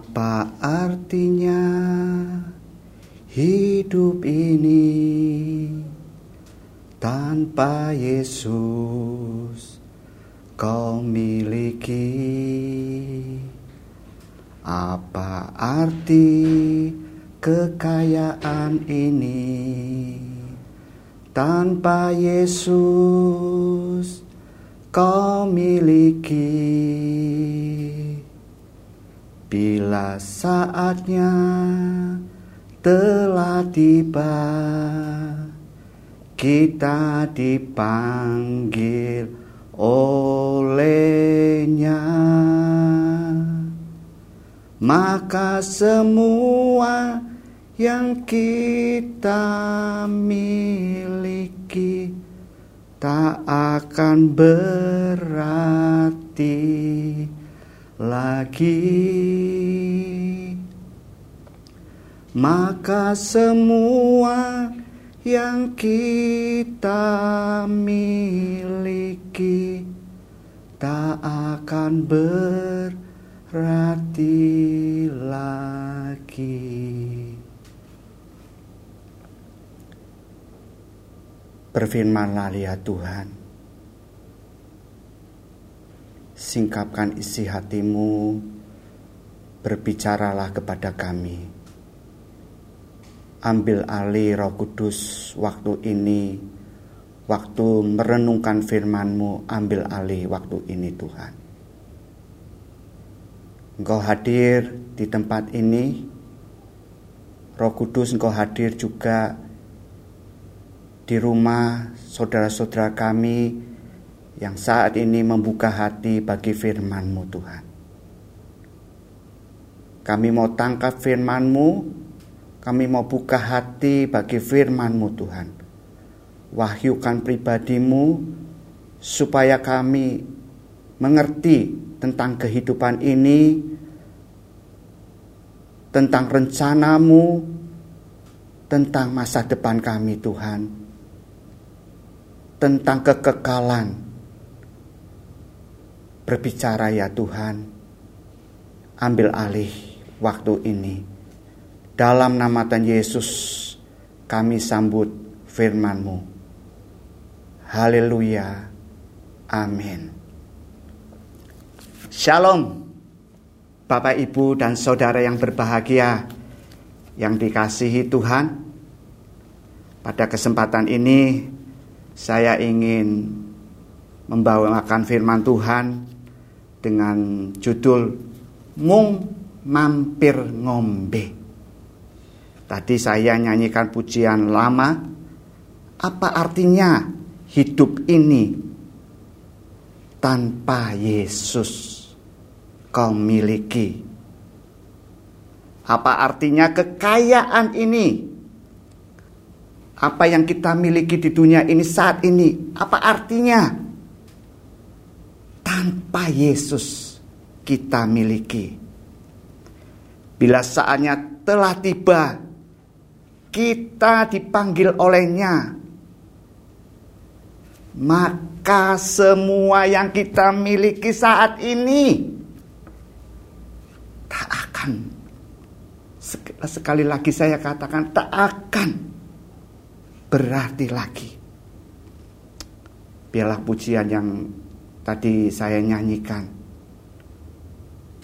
Apa artinya hidup ini tanpa Yesus kau miliki? Apa arti kekayaan ini tanpa Yesus kau miliki? Bila saatnya telah tiba, kita dipanggil olehnya. Maka semua yang kita miliki tak akan berarti lagi. Maka semua yang kita miliki tak akan berarti lagi. Berfirmanlah ya Tuhan singkapkan isi hatimu, berbicaralah kepada kami. Ambil alih roh kudus waktu ini, waktu merenungkan firmanmu, ambil alih waktu ini Tuhan. Engkau hadir di tempat ini, roh kudus engkau hadir juga di rumah saudara-saudara kami yang saat ini membuka hati bagi firman-Mu Tuhan. Kami mau tangkap firman-Mu, kami mau buka hati bagi firman-Mu Tuhan. Wahyukan pribadimu supaya kami mengerti tentang kehidupan ini, tentang rencanamu, tentang masa depan kami Tuhan, tentang kekekalan Berbicara ya Tuhan, ambil alih waktu ini. Dalam nama Tuhan Yesus kami sambut firman-Mu. Haleluya. Amin. Shalom. Bapak, Ibu, dan Saudara yang berbahagia yang dikasihi Tuhan. Pada kesempatan ini saya ingin membawakan firman Tuhan dengan judul Mung Mampir Ngombe. Tadi saya nyanyikan pujian lama. Apa artinya hidup ini tanpa Yesus kau miliki? Apa artinya kekayaan ini? Apa yang kita miliki di dunia ini saat ini? Apa artinya? Tanpa Yesus kita miliki. Bila saatnya telah tiba, kita dipanggil olehnya, maka semua yang kita miliki saat ini tak akan sekali lagi saya katakan tak akan berarti lagi. Biarlah pujian yang tadi saya nyanyikan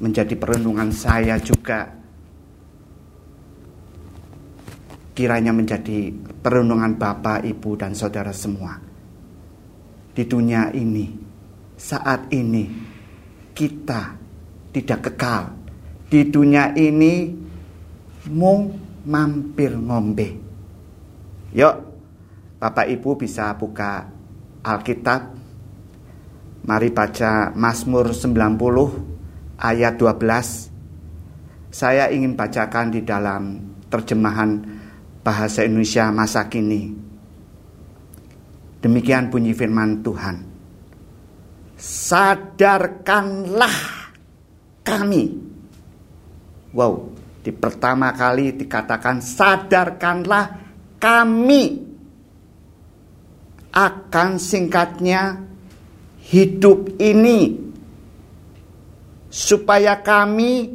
menjadi perenungan saya juga kiranya menjadi perenungan Bapak, Ibu dan Saudara semua. Di dunia ini, saat ini kita tidak kekal. Di dunia ini mung mampir ngombe. Yuk, Bapak Ibu bisa buka Alkitab Mari baca Mazmur 90 ayat 12. Saya ingin bacakan di dalam terjemahan bahasa Indonesia masa kini. Demikian bunyi firman Tuhan. Sadarkanlah kami. Wow, di pertama kali dikatakan sadarkanlah kami akan singkatnya hidup ini supaya kami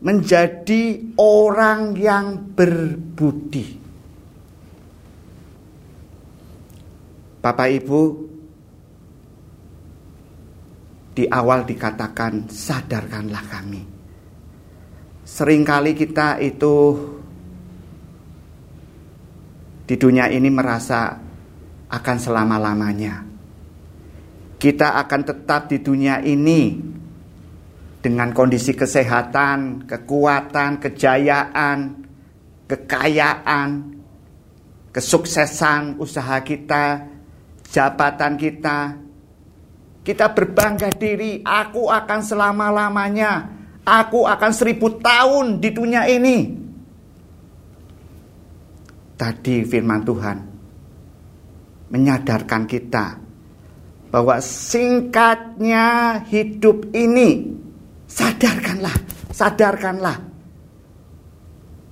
menjadi orang yang berbudi. Bapak Ibu, di awal dikatakan sadarkanlah kami. Seringkali kita itu di dunia ini merasa akan selama-lamanya. Kita akan tetap di dunia ini dengan kondisi kesehatan, kekuatan, kejayaan, kekayaan, kesuksesan usaha kita, jabatan kita. Kita berbangga diri, aku akan selama-lamanya, aku akan seribu tahun di dunia ini. Tadi firman Tuhan menyadarkan kita bahwa singkatnya hidup ini, sadarkanlah, sadarkanlah,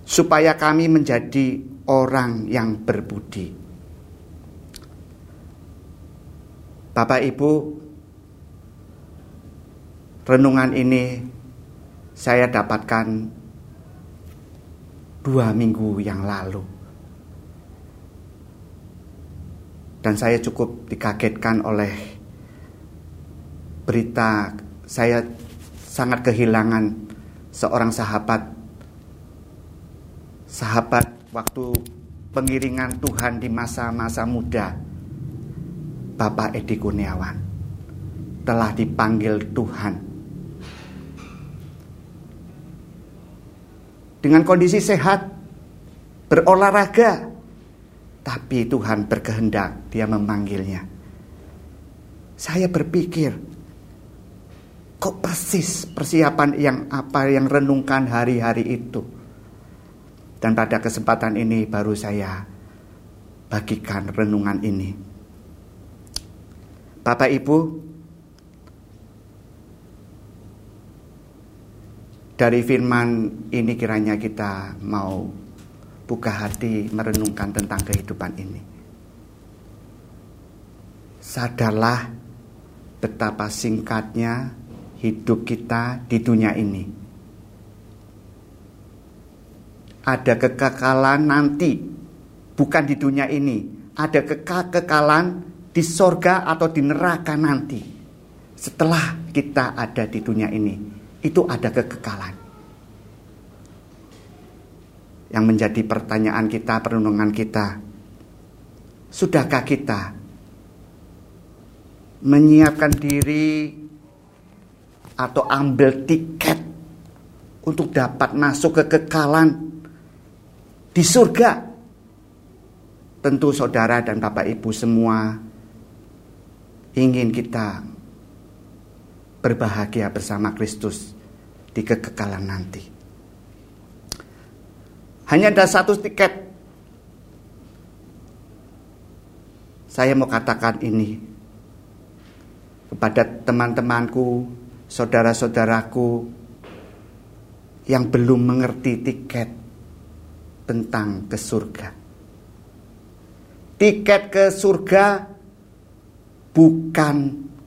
supaya kami menjadi orang yang berbudi. Bapak Ibu, renungan ini saya dapatkan dua minggu yang lalu. Dan saya cukup dikagetkan oleh berita saya sangat kehilangan seorang sahabat sahabat waktu pengiringan Tuhan di masa-masa muda Bapak Edi Kurniawan telah dipanggil Tuhan. Dengan kondisi sehat, berolahraga, tapi Tuhan berkehendak dia memanggilnya. Saya berpikir, kok persis persiapan yang apa yang renungkan hari-hari itu. Dan pada kesempatan ini baru saya bagikan renungan ini. Bapak Ibu, dari firman ini kiranya kita mau buka hati merenungkan tentang kehidupan ini. Sadarlah betapa singkatnya hidup kita di dunia ini. Ada kekekalan nanti, bukan di dunia ini. Ada kekekalan di sorga atau di neraka nanti. Setelah kita ada di dunia ini, itu ada kekekalan. Yang menjadi pertanyaan kita, perenungan kita, sudahkah kita menyiapkan diri atau ambil tiket untuk dapat masuk ke kekekalan di surga? Tentu saudara dan Bapak Ibu semua ingin kita berbahagia bersama Kristus di kekekalan nanti. Hanya ada satu tiket. Saya mau katakan ini kepada teman-temanku, saudara-saudaraku yang belum mengerti tiket tentang ke surga. Tiket ke surga bukan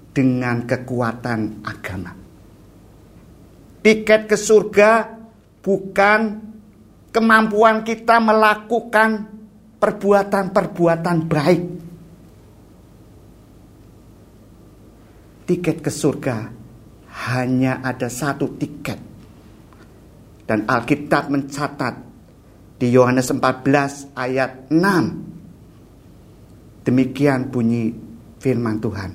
dengan kekuatan agama. Tiket ke surga bukan kemampuan kita melakukan perbuatan-perbuatan baik. Tiket ke surga hanya ada satu tiket. Dan Alkitab mencatat di Yohanes 14 ayat 6. Demikian bunyi firman Tuhan.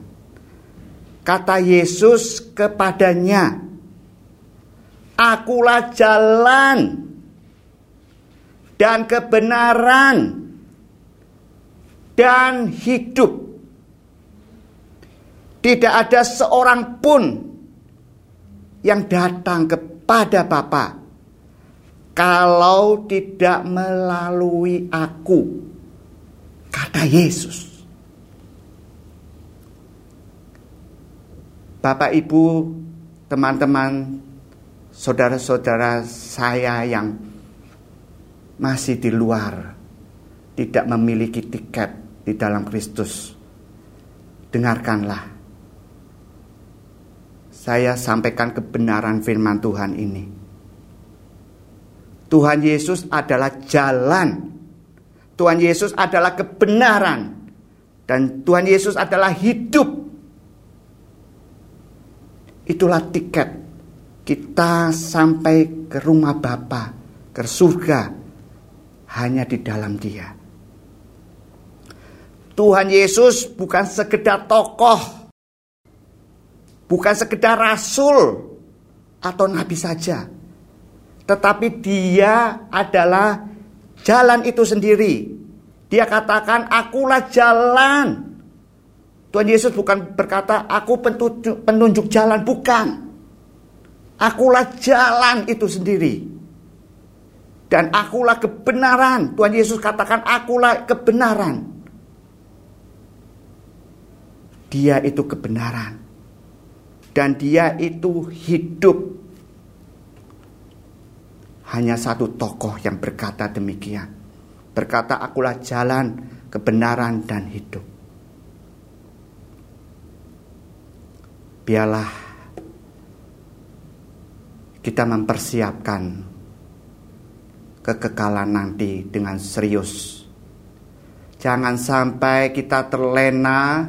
Kata Yesus kepadanya, Akulah jalan dan kebenaran dan hidup. Tidak ada seorang pun yang datang kepada Bapa kalau tidak melalui aku, kata Yesus. Bapak Ibu, teman-teman, saudara-saudara saya yang masih di luar, tidak memiliki tiket di dalam Kristus. Dengarkanlah. Saya sampaikan kebenaran firman Tuhan ini. Tuhan Yesus adalah jalan. Tuhan Yesus adalah kebenaran. Dan Tuhan Yesus adalah hidup. Itulah tiket kita sampai ke rumah Bapa, ke surga hanya di dalam Dia. Tuhan Yesus bukan sekedar tokoh, bukan sekedar rasul atau nabi saja, tetapi Dia adalah jalan itu sendiri. Dia katakan, "Akulah jalan." Tuhan Yesus bukan berkata, "Aku penunjuk, jalan," bukan. Akulah jalan itu sendiri. Dan akulah kebenaran. Tuhan Yesus katakan akulah kebenaran. Dia itu kebenaran. Dan dia itu hidup. Hanya satu tokoh yang berkata demikian. Berkata akulah jalan, kebenaran, dan hidup. Biarlah kita mempersiapkan kekekalan nanti dengan serius. Jangan sampai kita terlena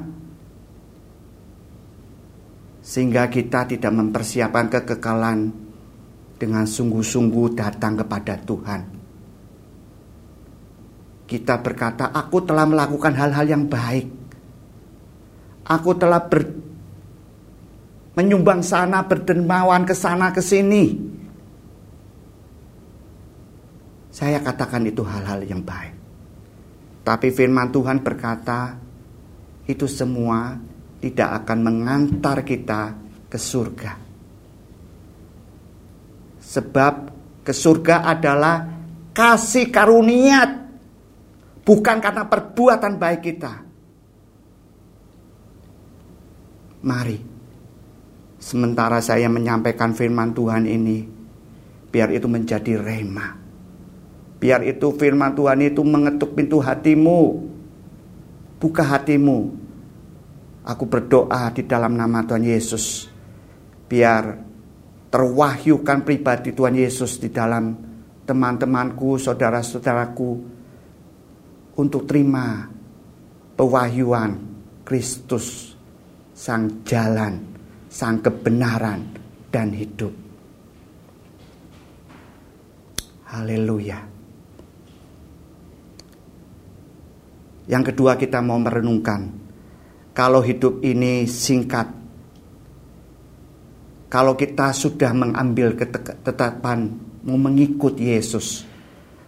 sehingga kita tidak mempersiapkan kekekalan dengan sungguh-sungguh datang kepada Tuhan. Kita berkata, "Aku telah melakukan hal-hal yang baik. Aku telah ber menyumbang sana, berdermawan ke sana ke sini. Saya katakan itu hal-hal yang baik. Tapi firman Tuhan berkata, itu semua tidak akan mengantar kita ke surga. Sebab ke surga adalah kasih karunia, bukan karena perbuatan baik kita. Mari Sementara saya menyampaikan firman Tuhan ini, biar itu menjadi rema. Biar itu firman Tuhan itu mengetuk pintu hatimu. Buka hatimu. Aku berdoa di dalam nama Tuhan Yesus. Biar terwahyukan pribadi Tuhan Yesus di dalam teman-temanku, saudara-saudaraku untuk terima pewahyuan Kristus sang jalan sang kebenaran dan hidup. Haleluya. Yang kedua kita mau merenungkan kalau hidup ini singkat. Kalau kita sudah mengambil ketetapan mau mengikut Yesus,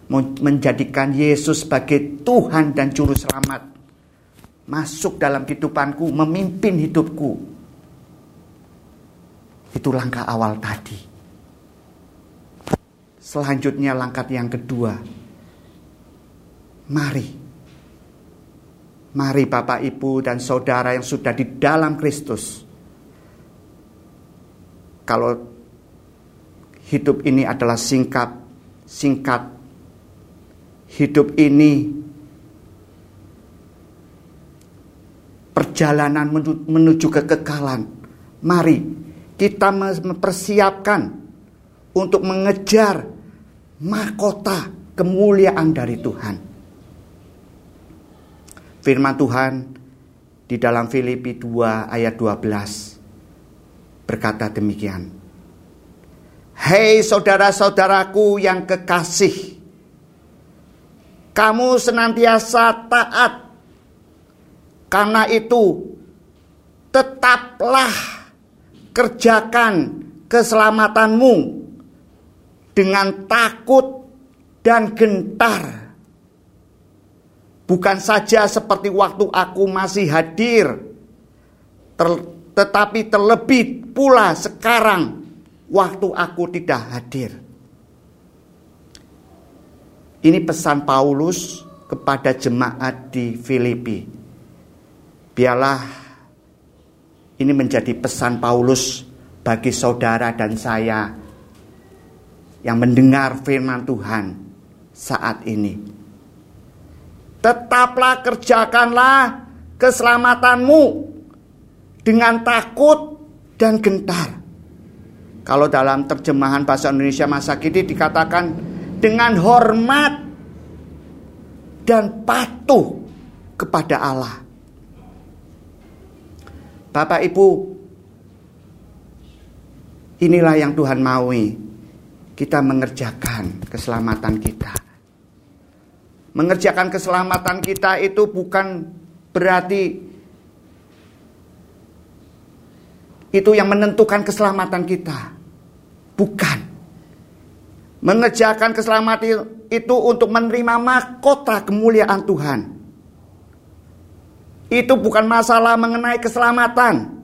mau menjadikan Yesus sebagai Tuhan dan juru selamat, masuk dalam kehidupanku, memimpin hidupku, itu langkah awal tadi. Selanjutnya langkah yang kedua. Mari. Mari Bapak Ibu dan Saudara yang sudah di dalam Kristus. Kalau hidup ini adalah singkat, singkat. Hidup ini perjalanan menuju kekekalan. Mari kita mempersiapkan untuk mengejar mahkota kemuliaan dari Tuhan. Firman Tuhan di dalam Filipi 2 ayat 12 berkata demikian. Hei saudara-saudaraku yang kekasih, kamu senantiasa taat. Karena itu, tetaplah kerjakan keselamatanmu dengan takut dan gentar. Bukan saja seperti waktu aku masih hadir, ter, tetapi terlebih pula sekarang waktu aku tidak hadir. Ini pesan Paulus kepada jemaat di Filipi. Biarlah ini menjadi pesan Paulus bagi saudara dan saya yang mendengar firman Tuhan saat ini. Tetaplah kerjakanlah keselamatanmu dengan takut dan gentar. Kalau dalam terjemahan bahasa Indonesia masa kini dikatakan dengan hormat dan patuh kepada Allah. Bapak Ibu, inilah yang Tuhan maui. Kita mengerjakan keselamatan kita. Mengerjakan keselamatan kita itu bukan berarti itu yang menentukan keselamatan kita. Bukan. Mengerjakan keselamatan itu untuk menerima mahkota kemuliaan Tuhan. Itu bukan masalah mengenai keselamatan.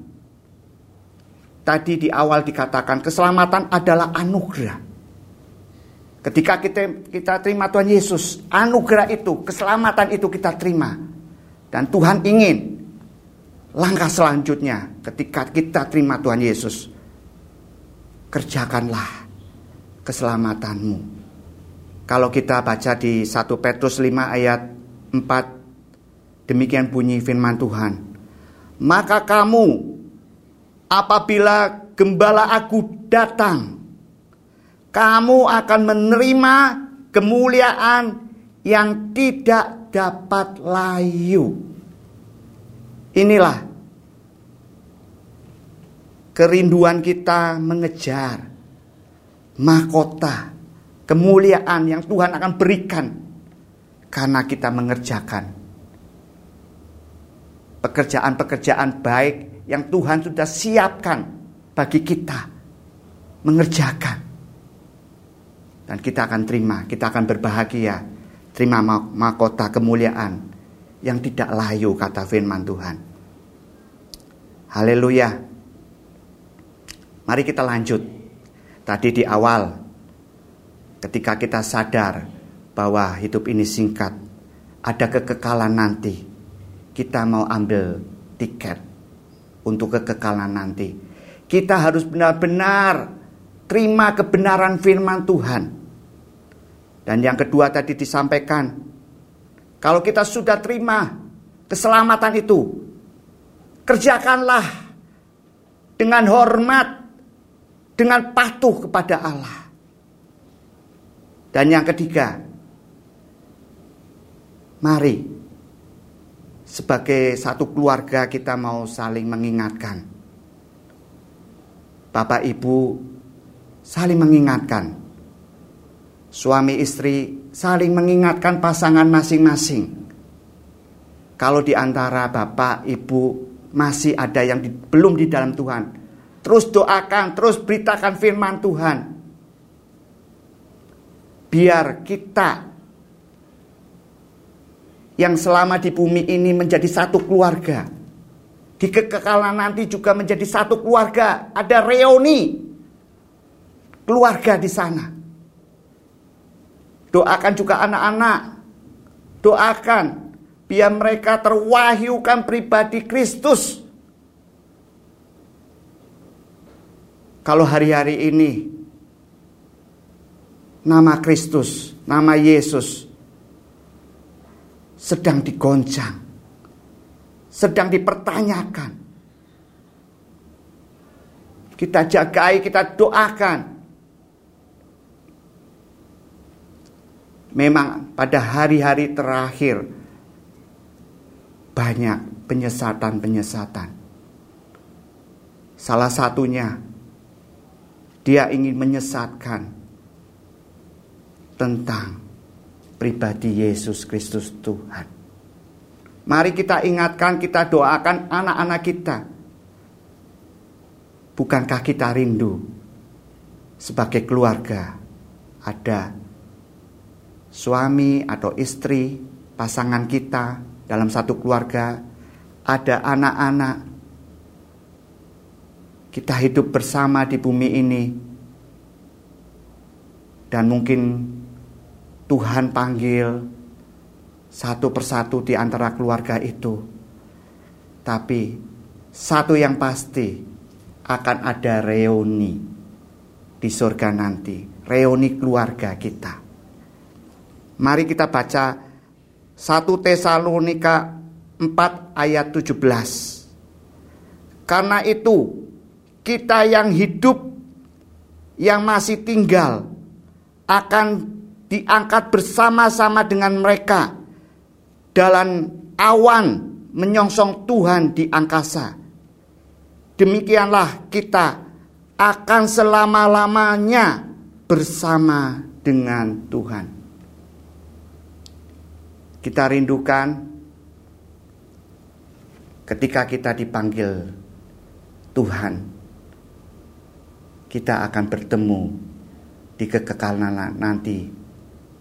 Tadi di awal dikatakan keselamatan adalah anugerah. Ketika kita kita terima Tuhan Yesus, anugerah itu, keselamatan itu kita terima. Dan Tuhan ingin langkah selanjutnya ketika kita terima Tuhan Yesus, kerjakanlah keselamatanmu. Kalau kita baca di 1 Petrus 5 ayat 4, demikian bunyi firman Tuhan. Maka kamu apabila gembala aku datang kamu akan menerima kemuliaan yang tidak dapat layu. Inilah kerinduan kita mengejar mahkota, kemuliaan yang Tuhan akan berikan karena kita mengerjakan pekerjaan-pekerjaan baik yang Tuhan sudah siapkan bagi kita mengerjakan. Dan kita akan terima, kita akan berbahagia. Terima mahkota kemuliaan yang tidak layu kata firman Tuhan. Haleluya. Mari kita lanjut. Tadi di awal ketika kita sadar bahwa hidup ini singkat, ada kekekalan nanti. Kita mau ambil tiket untuk kekekalan nanti. Kita harus benar-benar terima kebenaran firman Tuhan. Dan yang kedua tadi disampaikan, kalau kita sudah terima keselamatan itu, kerjakanlah dengan hormat, dengan patuh kepada Allah. Dan yang ketiga, mari sebagai satu keluarga kita mau saling mengingatkan. Bapak Ibu saling mengingatkan. Suami istri saling mengingatkan pasangan masing-masing. Kalau di antara bapak, ibu masih ada yang di, belum di dalam Tuhan, terus doakan, terus beritakan firman Tuhan. Biar kita yang selama di bumi ini menjadi satu keluarga. Di kekekalan nanti juga menjadi satu keluarga. Ada reuni keluarga di sana. Doakan juga anak-anak. Doakan biar mereka terwahyukan pribadi Kristus. Kalau hari-hari ini nama Kristus, nama Yesus sedang digoncang, sedang dipertanyakan. Kita jagai, kita doakan memang pada hari-hari terakhir banyak penyesatan-penyesatan. Salah satunya dia ingin menyesatkan tentang pribadi Yesus Kristus Tuhan. Mari kita ingatkan, kita doakan anak-anak kita. Bukankah kita rindu sebagai keluarga ada suami atau istri, pasangan kita dalam satu keluarga, ada anak-anak. Kita hidup bersama di bumi ini. Dan mungkin Tuhan panggil satu persatu di antara keluarga itu. Tapi satu yang pasti akan ada reuni di surga nanti, reuni keluarga kita. Mari kita baca 1 Tesalonika 4 ayat 17. Karena itu kita yang hidup yang masih tinggal akan diangkat bersama-sama dengan mereka dalam awan menyongsong Tuhan di angkasa. Demikianlah kita akan selama-lamanya bersama dengan Tuhan. Kita rindukan ketika kita dipanggil Tuhan, kita akan bertemu di kekekalan nanti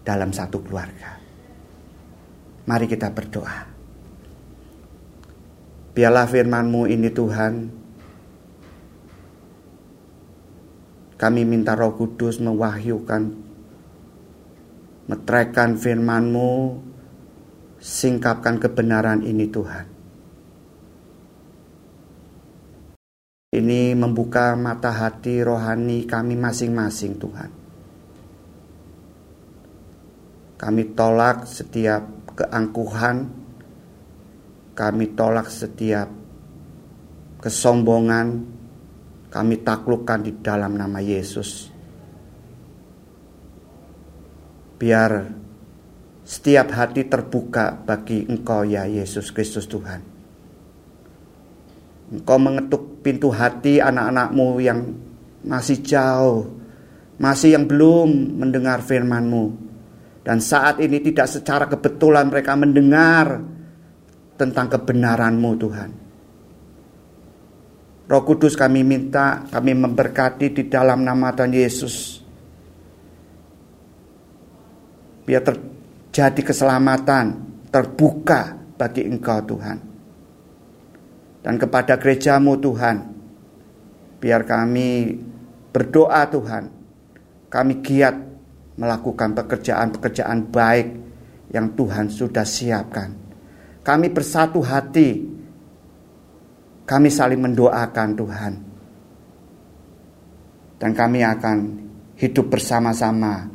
dalam satu keluarga. Mari kita berdoa. Biarlah firman-Mu ini Tuhan, kami minta roh kudus mewahyukan, metrekan firman-Mu, singkapkan kebenaran ini Tuhan. Ini membuka mata hati rohani kami masing-masing Tuhan. Kami tolak setiap keangkuhan, kami tolak setiap kesombongan, kami taklukkan di dalam nama Yesus. Biar setiap hati terbuka bagi Engkau ya Yesus Kristus Tuhan. Engkau mengetuk pintu hati anak-anakmu yang masih jauh, masih yang belum mendengar firman-Mu. Dan saat ini tidak secara kebetulan mereka mendengar tentang kebenaran-Mu Tuhan. Roh Kudus kami minta, kami memberkati di dalam nama Tuhan Yesus. Biar terjadi keselamatan, terbuka bagi Engkau Tuhan dan kepada gerejamu Tuhan. Biar kami berdoa Tuhan, kami giat melakukan pekerjaan-pekerjaan baik yang Tuhan sudah siapkan. Kami bersatu hati, kami saling mendoakan Tuhan. Dan kami akan hidup bersama-sama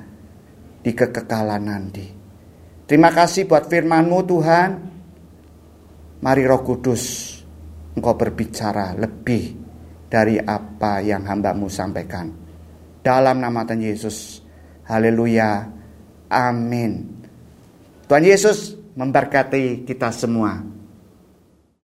di kekekalan nanti. Terima kasih buat firman-Mu Tuhan. Mari Roh Kudus engkau berbicara lebih dari apa yang hambamu sampaikan. Dalam nama Tuhan Yesus. Haleluya. Amin. Tuhan Yesus memberkati kita semua.